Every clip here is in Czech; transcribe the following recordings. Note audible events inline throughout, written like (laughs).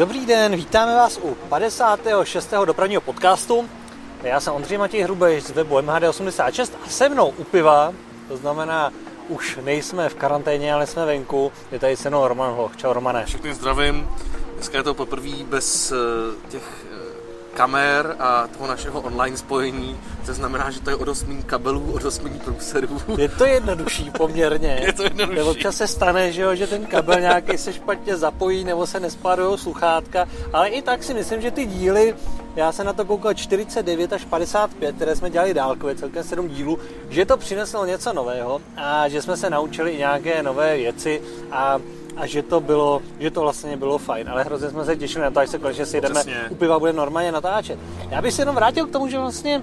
Dobrý den, vítáme vás u 56. dopravního podcastu. Já jsem Ondřej Matěj Hrubeš z webu MHD86 a se mnou u piva, to znamená, už nejsme v karanténě, ale jsme venku, je tady se mnou Roman Hloch. Čau Romane. Všechny zdravím. Dneska je to poprvé bez eh, těch kamer a toho našeho online spojení, to znamená, že to je odosmení kabelů, odosmení průserů. Je to jednodušší poměrně. (laughs) Je to jednodušší. Občas se stane, že, jo, že ten kabel nějaký se špatně zapojí nebo se nespádují sluchátka, ale i tak si myslím, že ty díly, já jsem na to koukal 49 až 55, které jsme dělali dálkově, celkem 7 dílů, že to přineslo něco nového a že jsme se naučili i nějaké nové věci a a že to bylo, že to vlastně bylo fajn, ale hrozně jsme se těšili na to, až se konečně jdeme u piva bude normálně natáčet. Já bych se jenom vrátil k tomu, že vlastně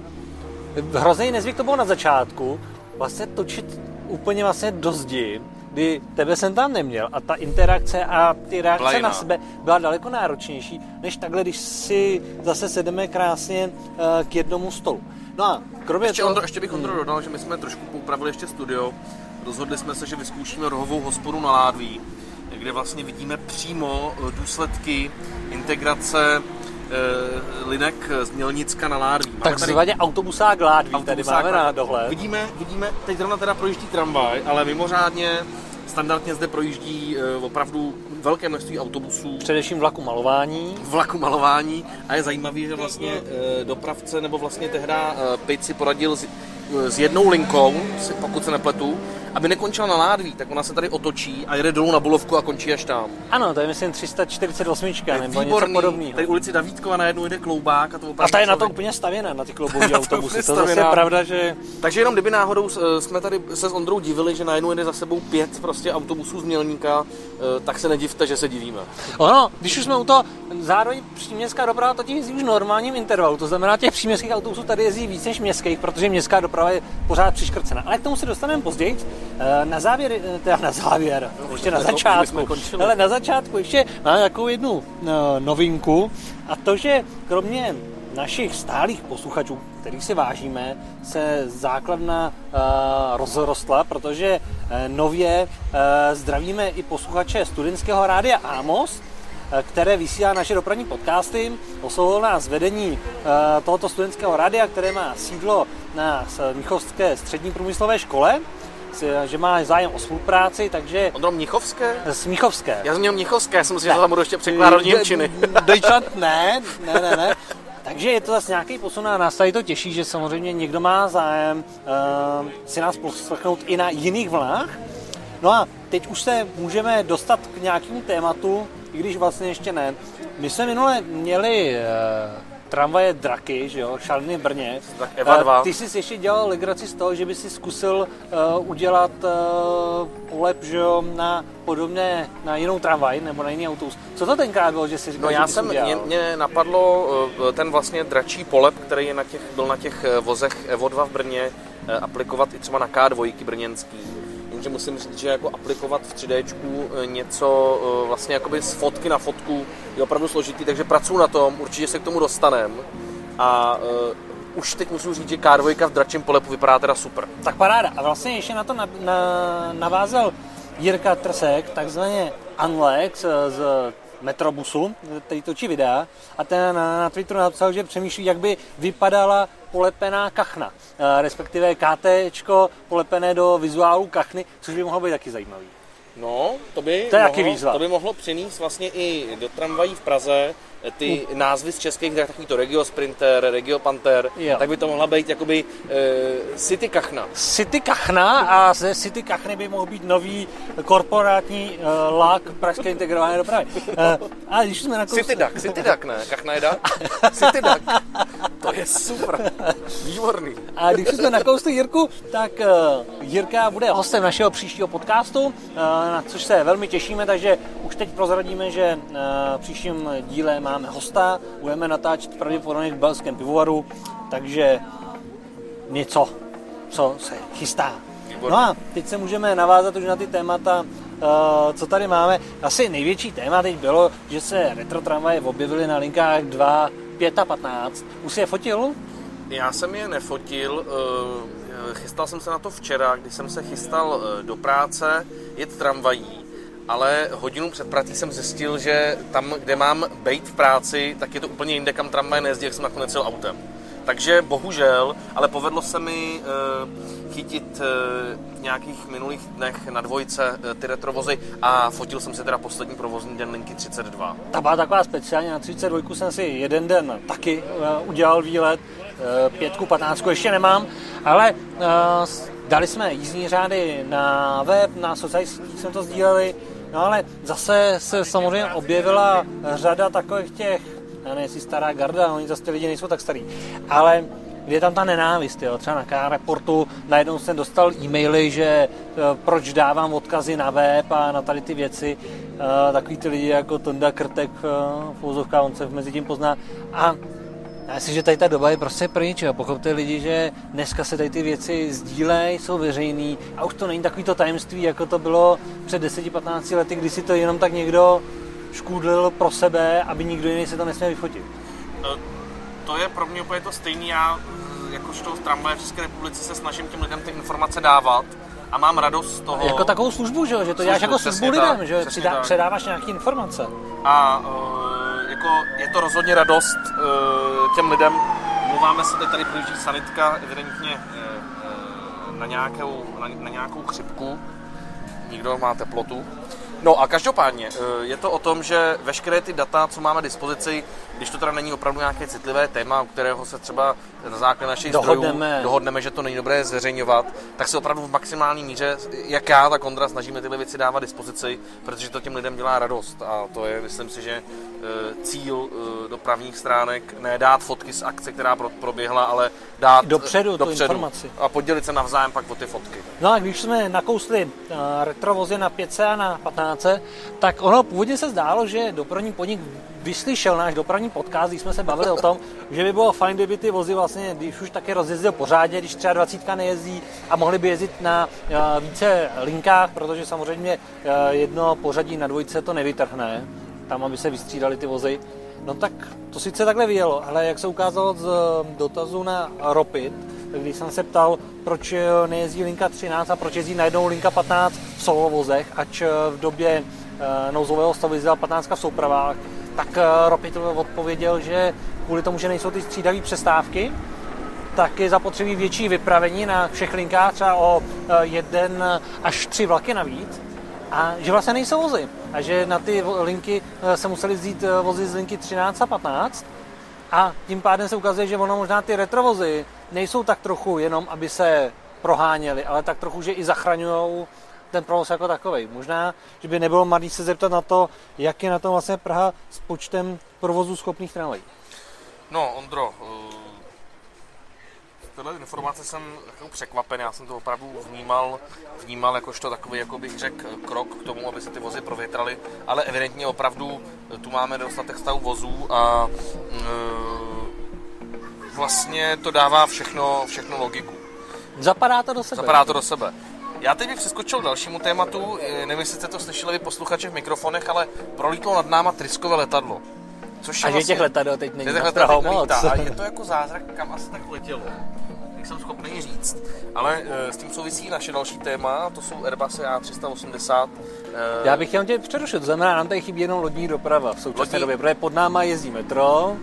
hrozný nezvyk to bylo na začátku, vlastně točit úplně vlastně do zdi, kdy tebe jsem tam neměl a ta interakce a ty reakce Plajna. na sebe byla daleko náročnější, než takhle, když si zase sedeme krásně uh, k jednomu stolu. No a kromě ještě, toho... Ondro, ještě bych Ondro dodal, že my jsme trošku upravili ještě studio, rozhodli jsme se, že vyzkoušíme rohovou hospodu na Ládví, kde vlastně vidíme přímo eh, důsledky integrace e, linek z Mělnicka na Ládví. Takzvaně autobusák Ládví, autobusák tady máme na dohled. Vidíme, vidíme, teď zrovna teda projíždí tramvaj, ale mimořádně standardně zde projíždí e, opravdu velké množství autobusů. Především vlaku malování. Vlaku malování a je zajímavý, že vlastně dopravce nebo vlastně tehda Pejt si poradil s, s jednou linkou, pokud se nepletu, aby nekončila na Ládví, tak ona se tady otočí a jede dolů na Bolovku a končí až tam. Ano, to je myslím 348 nebo výborný, něco podobného. Tady ulici Davídkova najednou jede kloubák a to A ta je na to úplně stavěná, na ty kloubové (laughs) autobusy. to je pravda, že... Takže jenom kdyby náhodou eh, jsme tady se s Ondrou divili, že najednou jede za sebou pět prostě autobusů z Mělníka, eh, tak se nedivte, že se divíme. Ono, když už jsme u toho, zároveň příměstská doprava totiž jezdí už normálním intervalu, to znamená, těch příměstských autobusů tady jezdí víc než městských, protože městská doprava je pořád přiškrcena. Ale k tomu se dostaneme později. Eh, na závěr, eh, teda na závěr, no, ještě na začátku, ale na začátku ještě máme takovou jednu no, novinku a to, že kromě našich stálých posluchačů, kterých si vážíme, se základna uh, rozrostla, protože uh, nově uh, zdravíme i posluchače studentského rádia Amos, které vysílá naše dopravní podcasty. Oslovilo nás vedení tohoto studentského rádia, které má sídlo na Mnichovské střední průmyslové škole že má zájem o spolupráci, takže... Ondro Mnichovské? Z Mnichovské. Já jsem měl Mnichovské, já jsem myslel, že tam budu ještě překládat Němčiny. Deutschland (laughs) ne, ne, ne, ne. Takže je to zase nějaký posun a nás tady to těší, že samozřejmě někdo má zájem uh, si nás poslechnout i na jiných vlnách. No a teď už se můžeme dostat k nějakému tématu, i když vlastně ještě ne. My jsme minule měli uh, tramvaje draky, že jo, šaliny v Brně. Tak Eva 2. Eh, ty jsi ještě dělal legraci z toho, že by si zkusil uh, udělat uh, polep, že jo, na podobné, na jinou tramvaj nebo na jiný autobus. Co to tenkrát bylo, že jsi říkal, No já jsem, mě, mě, napadlo uh, ten vlastně dračí polep, který je na těch, byl na těch vozech Evo 2 v Brně, uh, aplikovat i třeba na K2 brněnský Jenže musím říct, že jako aplikovat v 3D eh, něco eh, vlastně jakoby z fotky na fotku je opravdu složitý, takže pracuji na tom, určitě se k tomu dostanem. A uh, už teď musím říct, že K2 v dračím polepu vypadá teda super. Tak paráda. A vlastně ještě na to na, na, navázal Jirka Trsek, takzvaně Unlex z Metrobusu, který točí videa, a ten na, na Twitteru napsal, že přemýšlí, jak by vypadala polepená kachna, eh, respektive KT polepené do vizuálu kachny, což by mohlo být taky zajímavý. No, to by, to, je mohlo, výzva. to by mohlo přinést vlastně i do tramvají v Praze ty uh. názvy z českých, tak takový to Regio Sprinter, Regio Panther, jo. tak by to mohla být jakoby uh, City Kachna. City Kachna a ze City Kachny by mohl být nový korporátní uh, lák pražské integrované dopravy. Uh, a když jsme na kous... City Duck, City Duck, ne? Kachna je Duck? (laughs) City Duck. Je super. Výborný. A když jsme na koustu Jirku, tak uh, Jirka bude hostem našeho příštího podcastu, uh, na což se velmi těšíme, takže už teď prozradíme, že uh, příštím díle máme hosta, budeme natáčet pravděpodobně v belském pivovaru, takže něco, co se chystá. No a teď se můžeme navázat už na ty témata, co tady máme. Asi největší téma teď bylo, že se retro tramvaje objevily na linkách 2, 5 a 15. Už si je fotil? Já jsem je nefotil, uh, chystal jsem se na to včera, když jsem se chystal uh, do práce, jet tramvají ale hodinu před prací jsem zjistil, že tam, kde mám být v práci, tak je to úplně jinde, kam tramvaj nejezdí, jak jsem nakonec jel autem. Takže bohužel, ale povedlo se mi uh, chytit uh, v nějakých minulých dnech na dvojce uh, ty retrovozy a fotil jsem si teda poslední provozní den linky 32. Ta byla taková speciálně, na 32 jsem si jeden den taky uh, udělal výlet, uh, pětku, patnáctku ještě nemám, ale uh, dali jsme jízdní řády na web, na sociálních jsme to sdíleli, no ale zase se samozřejmě objevila řada takových těch já nevím, jestli stará garda, oni zase ty lidi nejsou tak starý, ale je tam ta nenávist, jo. třeba na K-reportu najednou jsem dostal e-maily, že e, proč dávám odkazy na web a na tady ty věci, e, takový ty lidi jako Tonda Krtek e, v úzovkách, on se mezi tím pozná a já myslím, že tady ta doba je prostě pryč. Pochopte lidi, že dneska se tady ty věci sdílejí, jsou veřejný a už to není takový to tajemství, jako to bylo před 10-15 lety, kdy si to jenom tak někdo škůdlil pro sebe, aby nikdo jiný se to nesměl vyfotit. E, to je pro mě úplně to stejné. Já jakožto v tramvaje v České republice se snažím těm lidem ty informace dávat a mám radost z toho. Jako takovou službu, že, že to děláš jako službu lidem, tak, že přidá, tak. předáváš nějaké informace. A uh, jako je to rozhodně radost uh, těm lidem. Mluváme se teď tady projíždí sanitka evidentně uh, na, nějakou, na, na nějakou chřipku. Nikdo má teplotu. No a každopádně eh, je to o tom, že veškeré ty data, co máme dispozici, když to teda není opravdu nějaké citlivé téma, u kterého se třeba na základě našich dohodneme. zdrojů dohodneme, že to není dobré zveřejňovat, tak se opravdu v maximální míře, jak já, tak Ondra, snažíme tyhle věci dávat dispozici, protože to těm lidem dělá radost. A to je, myslím si, že eh, cíl eh, dopravních stránek, ne dát fotky z akce, která proběhla, ale dát dopředu, dopředu informaci. a podělit se navzájem pak o ty fotky. No a když jsme nakousli retrovozy na 5 a na 15, tak ono původně se zdálo, že dopravní podnik vyslyšel náš dopravní podcast, když jsme se bavili o tom, (laughs) že by bylo fajn, kdyby ty vozy vlastně, když už taky rozjezdil pořádně, když třeba 20 nejezdí a mohli by jezdit na uh, více linkách, protože samozřejmě uh, jedno pořadí na dvojce to nevytrhne, tam, aby se vystřídali ty vozy. No tak to sice takhle vyjelo, ale jak se ukázalo z dotazu na Ropit, když jsem se ptal, proč nejezdí linka 13 a proč jezdí najednou linka 15 v solovozech, ač v době uh, nouzového stavu jezdila 15 v soupravách, tak Ropit odpověděl, že kvůli tomu, že nejsou ty střídavé přestávky, tak je zapotřebí větší vypravení na všech linkách, třeba o jeden až tři vlaky navíc, a že vlastně nejsou vozy. A že na ty linky se museli vzít vozy z linky 13 a 15 a tím pádem se ukazuje, že ono možná ty retrovozy nejsou tak trochu jenom, aby se proháněli, ale tak trochu, že i zachraňují ten provoz jako takový. Možná, že by nebylo malý se zeptat na to, jak je na tom vlastně Praha s počtem provozu schopných tramvají. No, Ondro, tyhle informace jsem jako překvapen, já jsem to opravdu vnímal, vnímal jakožto takový, jako bych řekl, krok k tomu, aby se ty vozy provětraly, ale evidentně opravdu tu máme dostatek stavu vozů a e, vlastně to dává všechno, všechno logiku. Zapadá to do sebe. Zapadá to do sebe. Já teď bych přeskočil k dalšímu tématu, nevím, jestli jste to slyšeli vy posluchači v mikrofonech, ale prolítlo nad náma tryskové letadlo. Což a že vlastně, těch letadel teď není těch letadel moc. A je (laughs) to jako zázrak, kam asi tak letělo nejsem schopný říct. Ale e, s tím souvisí naše další téma, to jsou Airbusy A380. E, Já bych chtěl tě přerušit, to znamená, nám tady chybí jenom lodní doprava v současné lodní... době, protože pod náma jezdí metro,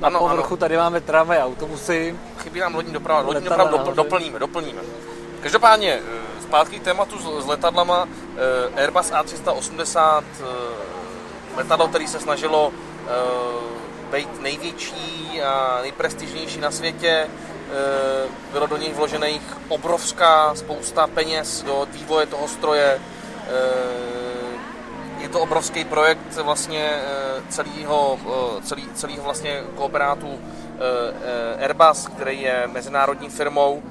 na ano, povrchu ano. tady máme tramvaj autobusy. Chybí nám lodní doprava, lodní dopravu dopl- doplníme, doplníme. Každopádně, e, zpátky k tématu s, letadlama, Airbus A380, letadlo, který se snažilo být největší a nejprestižnější na světě, Eh, bylo do něj vložených obrovská spousta peněz do vývoje toho stroje. Eh, je to obrovský projekt vlastně eh, celého, celý, celého vlastně kooperátu Airbus, který je mezinárodní firmou.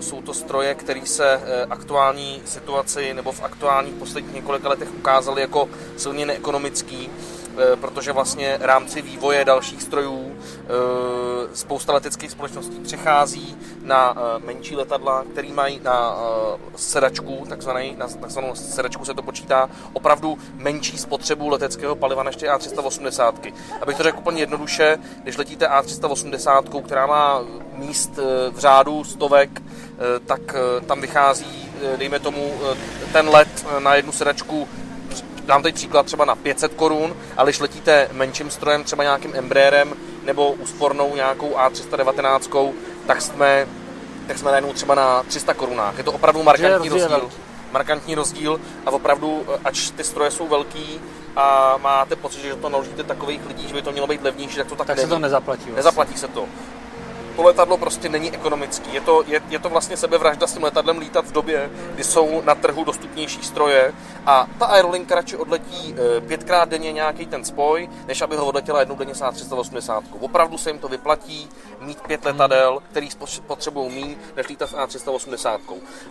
Jsou to stroje, které se aktuální situaci nebo v aktuálních posledních několika letech ukázaly jako silně neekonomický Eh, protože vlastně rámci vývoje dalších strojů eh, spousta leteckých společností přechází na eh, menší letadla, který mají na sedačku, takzvaný, na takzvanou sedačku se to počítá, opravdu menší spotřebu leteckého paliva než ty A380. Abych to řekl úplně jednoduše, když letíte A380, která má míst v řádu stovek, tak tam vychází, dejme tomu, ten let na jednu sedačku dám teď příklad třeba na 500 korun, ale když letíte menším strojem, třeba nějakým Embraerem nebo úspornou nějakou A319, tak jsme, tak jsme najednou třeba na 300 korunách. Je to opravdu markantní rozdíl. Markantní rozdíl a opravdu, ač ty stroje jsou velký a máte pocit, že to naložíte takových lidí, že by to mělo být levnější, tak to tak, Tak není. se to nezaplatí. Vlastně. Nezaplatí se to. To letadlo prostě není ekonomický. Je to, je, je to vlastně sebevražda s tím letadlem lítat v době, kdy jsou na trhu dostupnější stroje a ta aerolinka radši odletí eh, pětkrát denně nějaký ten spoj, než aby ho odletěla jednou denně sát 380. Opravdu se jim to vyplatí mít pět letadel, který potřebují mít, než lítat s A380.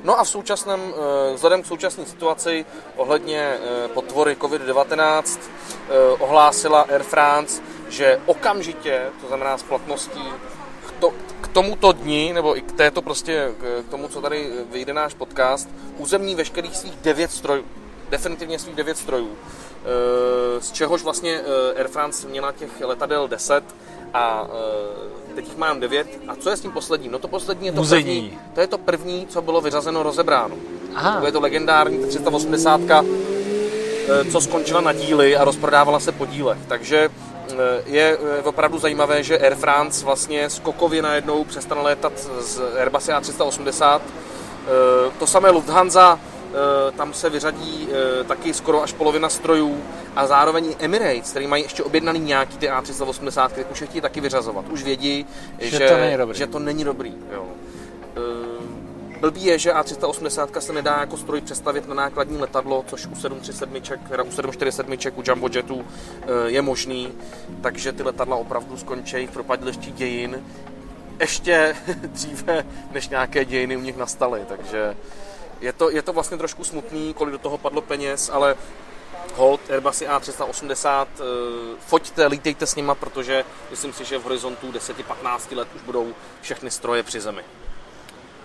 No a v současném, eh, vzhledem k současné situaci ohledně eh, potvory COVID-19 eh, ohlásila Air France, že okamžitě, to znamená s platností to, k tomuto dni, nebo i k této prostě, k tomu, co tady vyjde náš podcast, uzemní veškerých svých devět strojů. Definitivně svých devět strojů. Eh, Z čehož vlastně eh, Air France měla těch letadel 10 a eh, teď jich mám 9. A co je s tím posledním? No to poslední je to Muzejní. první. To je to první, co bylo vyřazeno, rozebráno. Aha. To je to legendární 380, eh, co skončila na díly a rozprodávala se po dílech. Takže eh, je eh, opravdu zajímavé, že Air France vlastně skokově najednou přestane létat z Airbus A380. Eh, To samé Lufthansa, eh, tam se vyřadí eh, taky skoro až polovina strojů a zároveň Emirates, který mají ještě objednaný nějaký ty A380, které už je chtějí taky vyřazovat. Už vědí, Že že, to není dobrý. že to není dobrý. Jo. Blbý je, že A380 se nedá jako stroj přestavit na nákladní letadlo, což u 737, teda u 747 u Jumbo Jetu eh, je možný, takže ty letadla opravdu skončí v propadlišti dějin ještě (laughs) dříve, než nějaké dějiny u nich nastaly, takže je to, je to vlastně trošku smutný, kolik do toho padlo peněz, ale hold Airbusy A380, eh, foťte, lítejte s nima, protože myslím si, že v horizontu 10-15 let už budou všechny stroje při zemi.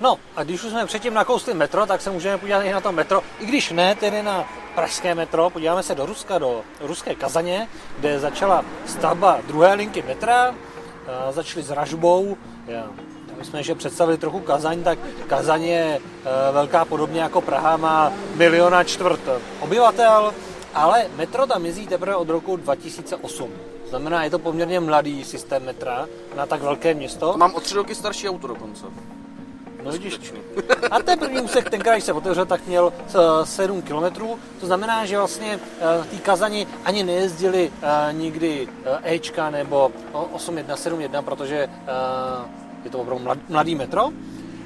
No a když už jsme předtím nakousli metro, tak se můžeme podívat i na to metro, i když ne tedy na pražské metro, podíváme se do Ruska, do ruské Kazaně, kde začala stavba druhé linky metra, začali s ražbou, my jsme ještě představili trochu Kazaň, tak Kazaň je eh, velká podobně jako Praha, má miliona čtvrt obyvatel, ale metro tam jezdí teprve od roku 2008. Znamená, je to poměrně mladý systém metra na tak velké město. To mám o tři roky starší auto dokonce. No vidíš, a ten první úsek, tenkrát, když se otevřel, tak měl eh, 7 km. To znamená, že vlastně eh, v té Kazani ani nejezdili eh, nikdy eh, Ečka nebo o- 8171, protože eh, je to opravdu mlad- mladý metro.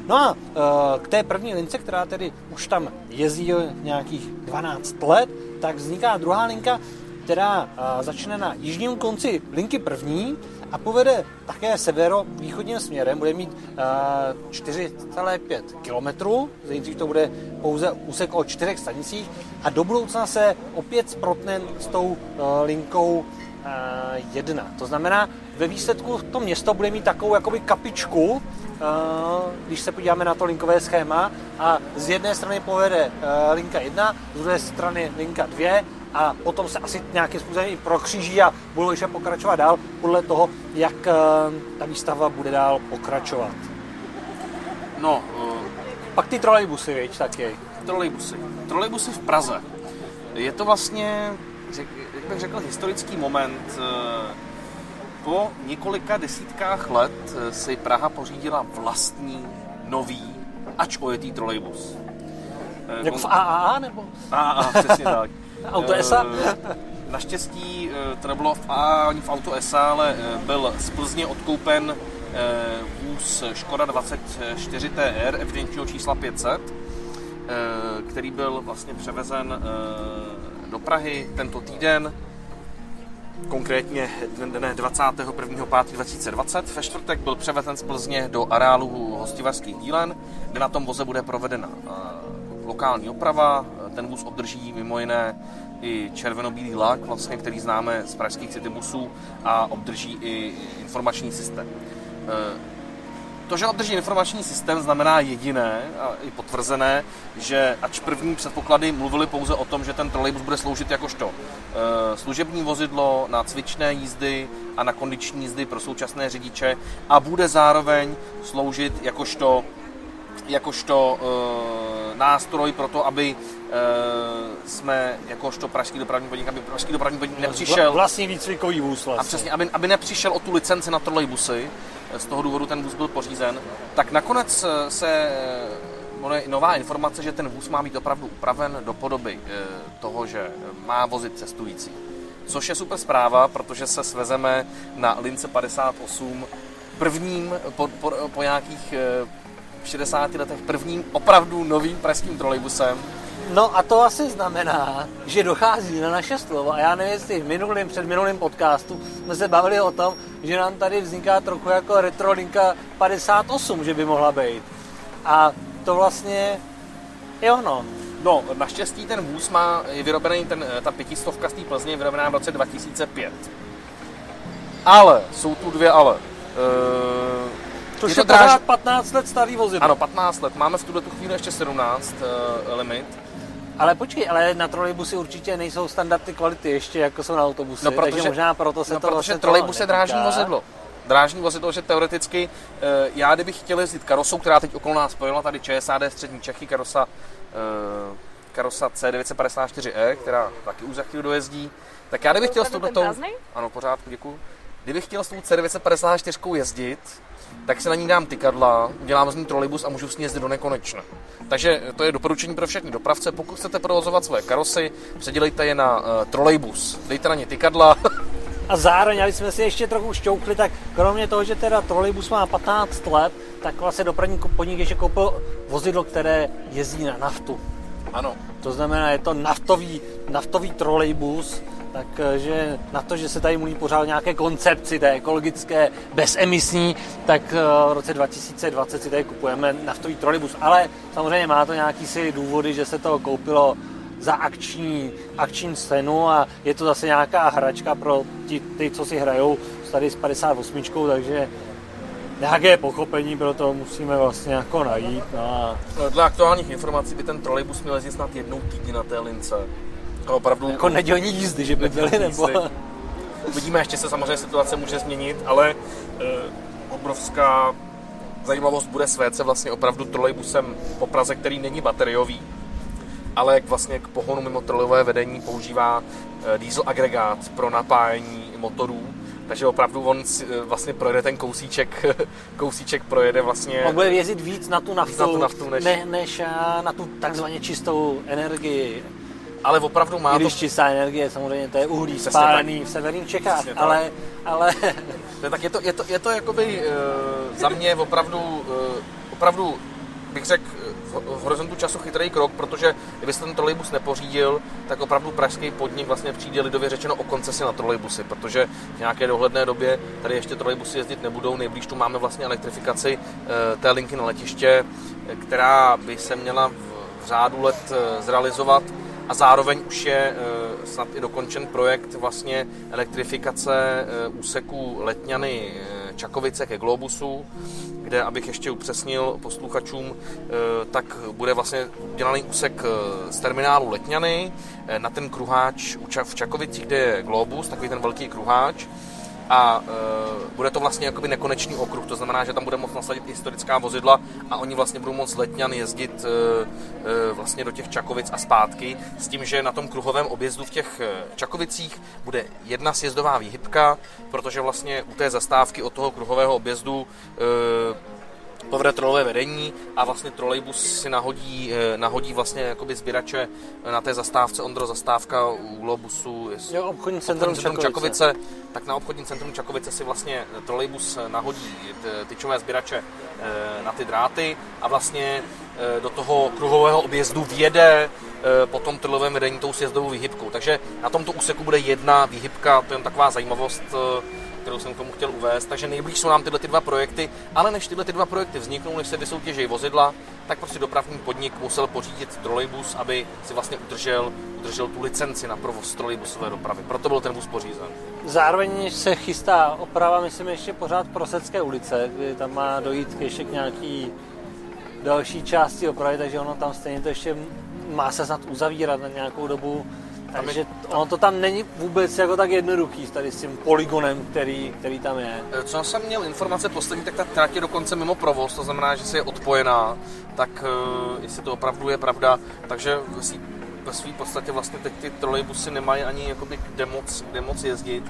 No a eh, k té první lince, která tedy už tam jezdí nějakých 12 let, tak vzniká druhá linka, která eh, začne na jižním konci linky první a povede také severo-východním směrem. Bude mít eh, 4,5 km, nejdřív to bude pouze úsek o čtyřech stanicích a do budoucna se opět sprotne s tou eh, linkou 1. To znamená, ve výsledku to město bude mít takovou jakoby kapičku, eh, když se podíváme na to linkové schéma a z jedné strany povede eh, linka 1, z druhé strany linka 2 a potom se asi nějakým způsobem i prokříží a budou ještě pokračovat dál podle toho, jak eh, ta výstava bude dál pokračovat. No, Pak ty trolejbusy, viď, taky. trolejbusy. Trolejbusy v Praze. Je to vlastně, řek, jak bych řekl, historický moment. Eh, Po několika desítkách let si Praha pořídila vlastní, nový, ač ojetý trolejbus. Jako v AAA nebo? A, a přesně tak. (laughs) (laughs) Auto ESA? Eh, Naštěstí eh, to nebylo v v Auto ESA, ale eh, byl z Plzně odkoupen vůz Škoda 24 TR evidenčního čísla 500, eh, který byl vlastně převezen do Prahy tento týden, konkrétně dne 21.5.2020. Ve čtvrtek byl převezen z Plzně do areálu hostivarských dílen, kde na tom voze bude provedena lokální oprava. Ten vůz obdrží mimo jiné i červenobílý lak, vlastně, který známe z pražských citybusů a obdrží i informační systém. Eh, To, že obdrží informační systém, znamená jediné a i potvrzené, že ač první předpoklady mluvili pouze o tom, že ten trolejbus bude sloužit jakožto eh, služební vozidlo na cvičné jízdy a na kondiční jízdy pro současné řidiče a bude zároveň sloužit jakožto jakožto e, nástroj pro to, aby e, jsme jakožto pražský dopravní podnik, aby pražský dopravní podnik nepřišel... Vlastní výcvikový vůz vlastně. A přesně, aby, aby nepřišel o tu licenci na trolejbusy, z toho důvodu ten vůz byl pořízen, tak nakonec se ono nová informace, že ten vůz má být opravdu upraven do podoby toho, že má vozit cestující. Což je super zpráva, protože se svezeme na lince 58 prvním po, po, po nějakých 60 letech prvním opravdu novým pražským trolejbusem. No a to asi znamená, že dochází na naše slovo. A já nevím, jestli v minulém, před minulým podcastu jsme se bavili o tom, že nám tady vzniká trochu jako retrolinka 58, že by mohla být. A to vlastně je ono. No, naštěstí ten vůz má, je vyrobený, ten, ta pětistovka z té Plzně je vyrobená v roce 2005. Ale, jsou tu dvě ale. Uh, to je, je to dráž... 15 let starý vozidlo. Ano, 15 let. Máme v tuhle chvíli ještě 17 uh, limit. Ale počkej, ale na trolejbusy určitě nejsou standardy kvality ještě, jako jsou na autobusy, no, protože, takže možná proto se no, to protože vlastně trolejbus je drážní vozidlo. Drážní vozidlo, že teoreticky, uh, já kdybych chtěl jezdit karosou, která teď okolo nás pojela, tady ČSAD Střední Čechy, karosa, uh, karosa C954E, která taky už za chvíli dojezdí, tak já kdybych chtěl s touto... Ano, pořád, děkuji. Kdybych chtěl s tou C954 jezdit, tak se na ní dám tykadla, udělám z ní trolejbus a můžu s ní jezdit do nekonečna. Takže to je doporučení pro všechny dopravce. Pokud chcete provozovat své karosy, předělejte je na uh, trolejbus. Dejte na ně tykadla. (laughs) a zároveň, aby jsme si ještě trochu šťoukli, tak kromě toho, že teda trolejbus má 15 let, tak vlastně dopravní podnik ještě koupil vozidlo, které jezdí na naftu. Ano. To znamená, je to naftový, naftový trolejbus, takže na to, že se tady mluví pořád nějaké koncepci té ekologické, bezemisní, tak eh, v roce 2020 si tady kupujeme naftový trolejbus. Ale samozřejmě má to nějaký si důvody, že se to koupilo za akční, akční cenu a je to zase nějaká hračka pro ty, ty co si hrajou tady s 58, takže nějaké pochopení pro to musíme vlastně jako najít. No a... Dle aktuálních informací by ten trolejbus měl jezdit snad jednou týdně na té lince. To opravdu... Jako nedělní jízdy, že by byly, nebo... Uvidíme, ještě se samozřejmě situace může změnit, ale e, obrovská zajímavost bude svéct se vlastně opravdu trolejbusem po Praze, který není bateriový, ale vlastně k pohonu mimo trolejové vedení používá e, diesel agregát pro napájení motorů, takže opravdu on si, e, vlastně projede ten kousíček, (laughs) kousíček projede vlastně... On bude jezdit víc na tu naftu, na tu naftu než... Ne, než na tu takzvaně čistou energii ale opravdu má Když to... čistá energie, samozřejmě to je uhlí Přesně spálený tak. v severním Čechách, ale, ale... To je, tak je to, je to, je to jakoby uh, za mě opravdu, uh, opravdu bych řekl, v horizontu času chytrý krok, protože kdybyste ten trolejbus nepořídil, tak opravdu pražský podnik vlastně přijde lidově řečeno o koncesi na trolejbusy, protože v nějaké dohledné době tady ještě trolejbusy jezdit nebudou. Nejblíž tu máme vlastně elektrifikaci té linky na letiště, která by se měla v řádu let zrealizovat a zároveň už je eh, snad i dokončen projekt vlastně elektrifikace eh, úseku Letňany eh, Čakovice ke Globusu, kde, abych ještě upřesnil posluchačům, tak bude vlastně udělaný úsek z terminálu Letňany na ten kruháč v Čakovicích, kde je Globus, takový ten velký kruháč, a e, bude to vlastně jakoby nekonečný okruh, to znamená, že tam bude moct nasadit historická vozidla a oni vlastně budou moct letňan jezdit e, e, vlastně do těch Čakovic a zpátky, s tím, že na tom kruhovém objezdu v těch Čakovicích bude jedna sjezdová výhybka, protože vlastně u té zastávky od toho kruhového objezdu e, povede trolové vedení a vlastně trolejbus si nahodí, eh, nahodí vlastně jakoby sběrače na té zastávce, Ondro zastávka u Globusu, jo, obchodní centrum, centrum Čakovice. Čakovice, tak na obchodním centrum Čakovice si vlastně trolejbus nahodí tyčové sběrače eh, na ty dráty a vlastně eh, do toho kruhového objezdu vjede po tom trlovém vedení tou sjezdovou výhybkou. Takže na tomto úseku bude jedna výhybka, to je jen taková zajímavost, kterou jsem k tomu chtěl uvést. Takže nejblíž jsou nám tyhle ty dva projekty, ale než tyhle ty dva projekty vzniknou, než se vysoutěží vozidla, tak prostě dopravní podnik musel pořídit trolejbus, aby si vlastně udržel, udržel tu licenci na provoz trolejbusové dopravy. Proto byl ten bus pořízen. Zároveň se chystá oprava, myslím, ještě pořád Prosecké ulice, kdy tam má dojít ještě k nějaký další části opravy, takže ono tam stejně to ještě má se snad uzavírat na nějakou dobu Takže ono to tam není vůbec jako tak jednoduchý tady s tím polygonem, který, který tam je. Eh, co jsem měl informace poslední, tak ta trať je dokonce mimo provoz, to znamená, že se je odpojená, tak uh, jestli to opravdu je pravda, takže si ve své podstatě vlastně teď ty trolejbusy nemají ani jakoby kde moc, kde moc jezdit.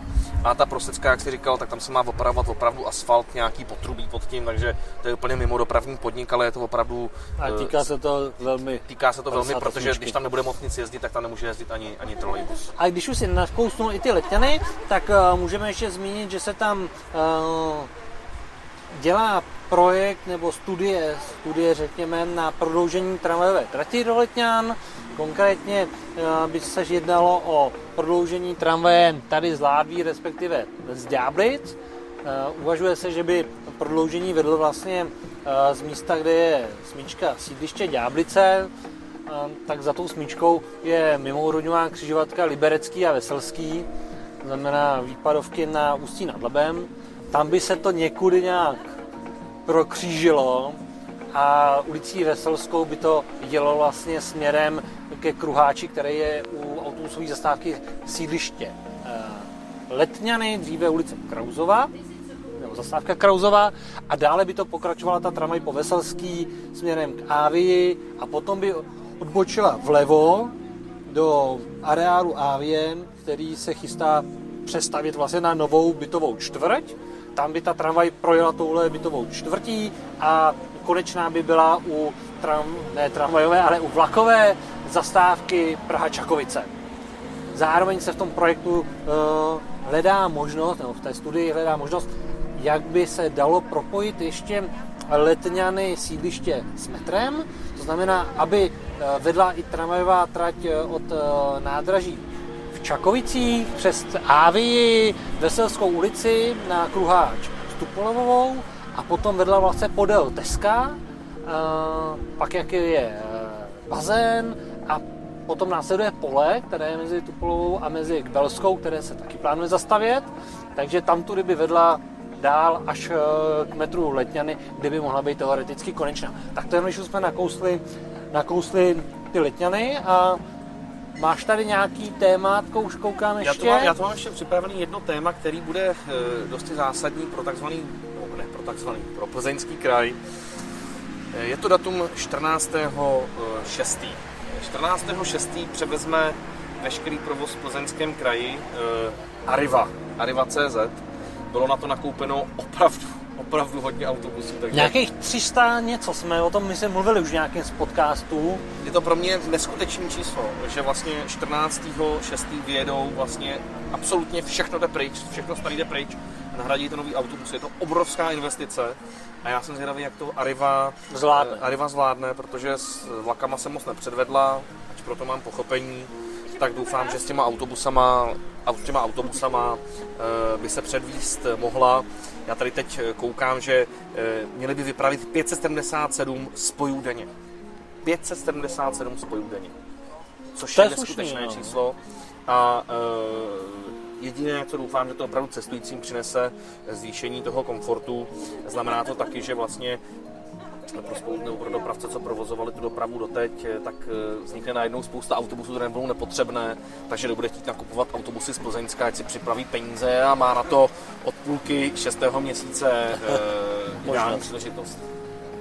A ta prosecká, jak jsi říkal, tak tam se má opravovat opravdu asfalt, nějaký potrubí pod tím, takže to je úplně mimo dopravní podnik, ale je to opravdu... A eh, týká se to velmi... Týká se to velmi, protože když tam nebude moc nic jezdit, tak tam nemůže jezdit ani, ani trolejbus. A když už si nakousnul i ty letňany, tak uh, můžeme ještě zmínit, že se tam uh, dělá projekt nebo studie, studie řekněme, na prodloužení tramvajové trati do Letňan. Konkrétně eh, by se jednalo o prodloužení tramvaje tady z Ládví, respektive z Ďáblic. Eh, uvažuje se, že by prodloužení vedlo vlastně eh, z místa, kde je smíčka sídliště Ďáblice, tak za tou smíčkou je mimourodňová křižovatka Liberecký a Veselský, znamená výpadovky na Ústí nad Labem. Tam by se to někudy nějak prokřížilo a ulicí Veselskou by to jelo vlastně směrem ke kruháči, který je u autobusové zastávky sídliště. Eh, Letňany, dříve ulice Krauzova, nebo zastávka Krauzová a dále by to pokračovala ta tramvaj po Veselský směrem k Ávii a potom by odbočila vlevo do areálu Ávien, který se chystá přestavět vlastně na novou bytovou čtvrť. Tam by ta tramvaj projela touhle bytovou čtvrtí a konečná by byla u tram, ne tramvajové, ale u vlakové zastávky Praha-Čakovice. Zároveň se v tom projektu uh, hledá možnost, nebo v té studii hledá možnost, jak by se dalo propojit ještě letňany sídliště s metrem, to znamená, aby eh, vedla i tramvajová trať eh, od nádraží Čakovicích přes Ávii, Veselskou ulici na Kruháč Stupolovou a potom vedla vlastně podél Teska, pak jak je e, bazén a potom následuje pole, které je mezi Tupolovou a mezi Kbelskou, které se taky plánuje zastavět, takže tam tudy by vedla dál až e, k metru Letňany, kde by mohla být teoreticky konečná. Tak to jenom, když jsme nakousli, nakousli ty Letňany a Máš tady nějaký téma, už koukám ještě? Já to, mám, já to mám ještě připravený jedno téma, který bude dosti zásadní pro takzvaný, pro takzvaný, pro plzeňský kraj. E, je to datum 14. 6. 14. 6. převezme veškerý provoz v plzeňském kraji e, Arriva, Arriva.cz. Bylo na to nakoupeno opravdu opravdu hodně autobusů. Takže... Nějakých 300 něco jsme o tom my jsme mluvili už nějakým z podcastů. Je to pro mě neskutečné číslo, že vlastně 14. 6. vyjedou vlastně absolutně všechno jde pryč, všechno starý jde pryč, nahradí to nový autobus. Je to obrovská investice a já jsem zvědavý, jak to Arriva zvládne, Arriva zvládne protože s vlakama se moc nepředvedla, ač proto mám pochopení tak doufám, že s těma autobusama, s těma autobusama eh, by se předvíst mohla. Já tady teď eh, koukám, že eh, měli by vypravit 577 spojů denně. 577 spojů denně. Což je, je neskutečné no. číslo. A jediné, co doufám, že to opravdu cestujícím přinese zvýšení toho komfortu. Znamená to taky, že vlastně pro, nebo pro dopravce, co provozovali tu dopravu doteď, eh, tak eh, vznikne najednou spousta autobusů, které nebudou nepotřebné, takže nebude chtít nakupovat autobusy z Plzeňska, ať si připraví peníze a má na to od půlky šestého měsíce (laughs) e, ideální příležitost.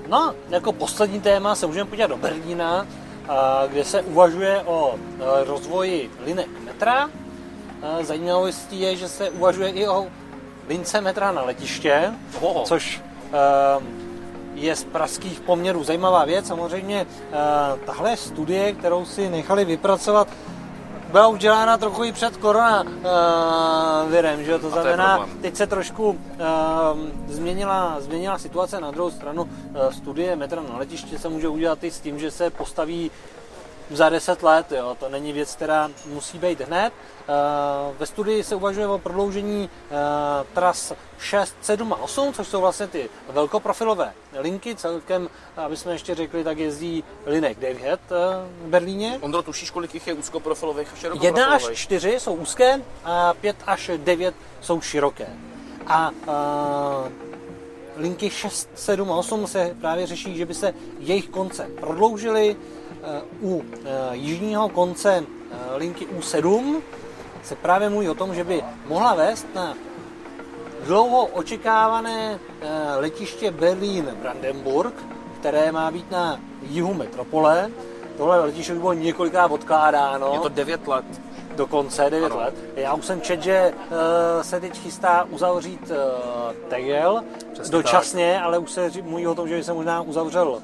No, jako poslední téma se můžeme podívat do Berlína, kde se uvažuje o rozvoji linek metra. Zajímavostí je, že se uvažuje i o lince metra na letiště, oh. což je z pražských poměrů zajímavá věc. Samozřejmě eh, tahle studie, kterou si nechali vypracovat, byla udělána trochu i před korona uh, virem, že to znamená, teď se trošku uh, změnila, změnila situace, na druhou stranu uh, studie metra na letiště se může udělat i s tím, že se postaví za 10 let, jo. to není věc, která musí být hned. Eh, ve studii se uvažuje o prodloužení eh, tras 6, 7 a 8, což jsou vlastně ty velkoprofilové linky. Celkem, aby jsme ještě řekli, tak jezdí linek 9 eh, v Berlíně. Ondro, tušíš, kolik jich je úzkoprofilových a širokoprofilových? 1 až 4 jsou úzké a 5 až 9 jsou široké. A uh, linky 6, 7 a 8 se právě řeší, že by se jejich konce prodloužily eh, u eh, jižního konce eh, linky U7 se právě mluví o tom, že by mohla vést na dlouho očekávané letiště Berlín-Brandenburg, které má být na jihu metropole. Tohle letiště by bylo několikrát odkládáno. Je to 9 let. Dokonce 9 ano. let. Já už jsem čet, že uh, se teď chystá uzavřít uh, Tegel Přesně dočasně, tak. ale už se mluví o tom, že by se možná uzavřel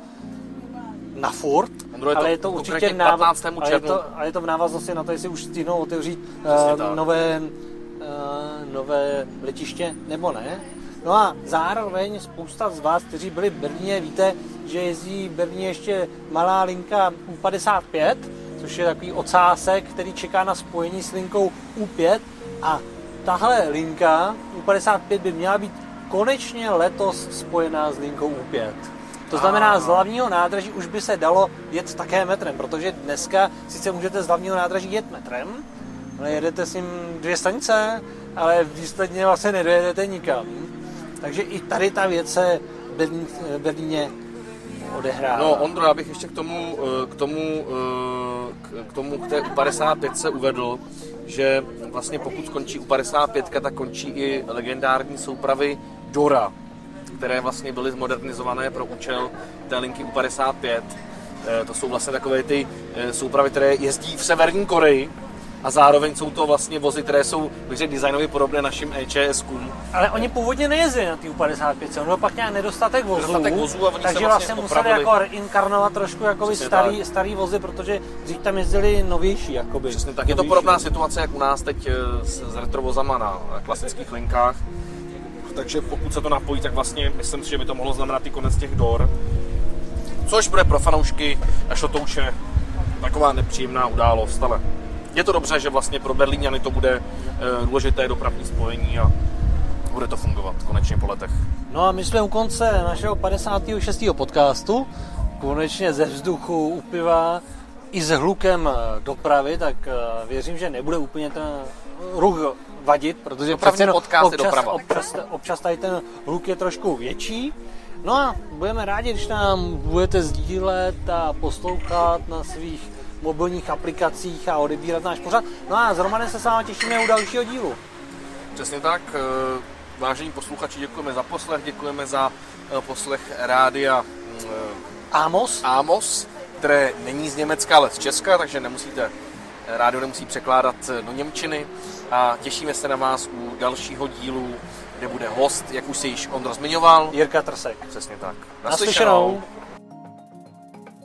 na furt, Ondro, je to ale je to určitě návaz, ale je, to, ale je to v návaznosti na to, jestli už stihnou otevřít uh, nové, uh, nové letiště nebo ne. No a zároveň spousta z vás, kteří byli v Brně, víte, že jezdí v Brně ještě malá linka U55, což je takový ocásek, který čeká na spojení s linkou U5 a tahle linka U55 by měla být konečně letos spojená s linkou U5. To znamená, z hlavního nádraží už by se dalo jet také metrem, protože dneska sice můžete z hlavního nádraží jet metrem, ale jedete s ním dvě stanice, ale výsledně vlastně nedojedete nikam. Takže i tady ta věc se v Berlíně odehrává. No, Ondro, já bych ještě k tomu, eh, k tomu, eh, k tomu, k té U55 se uvedl, že vlastně pokud skončí U55, tak končí i legendární soupravy Dora, které vlastně byly zmodernizované pro účel té linky U55. Eh, to jsou vlastně takové ty soupravy, které jezdí v Severní Koreji, a zároveň jsou to vlastně vozy, které jsou bych designově podobné našim EČS. Ale oni původně nejezdili na t 55, ono pak nějak nedostatek vozů, nedostatek vozů a oni takže se vlastně, vlastně museli jako reinkarnovat trošku jakoby starý, starý vozy, protože dřív tam jezdili novější. Jakoby, Přesně tak, je to podobná situace, jak u nás teď eh, s, s retrovozama na klasických linkách. Takže pokud se to napojí, tak vlastně myslím si, že by to mohlo znamenat i konec těch dor. Což bude pro fanoušky šotouše taková nepříjemná událost, ale je to dobře, že vlastně pro Berlíňany to bude eh, důležité dopravní spojení a bude to fungovat konečně po letech. No a my jsme u konce našeho 56. podcastu, konečně ze vzduchu, u piva, i s hlukem dopravy, tak eh, věřím, že nebude úplně ten ruch vadit, protože přece občas, doprava. občas, občas tady ten hluk je trošku větší. No a budeme rádi, když nám budete sdílet a poslouchat na svých mobilních aplikacích a odebírat náš pořad. No a s Romanem se s vámi těšíme u dalšího dílu. Přesně tak. Eh, vážení posluchači, děkujeme za poslech, děkujeme za eh, poslech rádia eh, Amos. Amos, které není z Německa, ale z Česka, takže nemusíte, rádio nemusí překládat do Němčiny a těšíme se na vás u dalšího dílu, kde bude host, jak už se již on zmiňoval. Jirka Trsek. Přesně tak. Naslyšenou. Naslyšenou.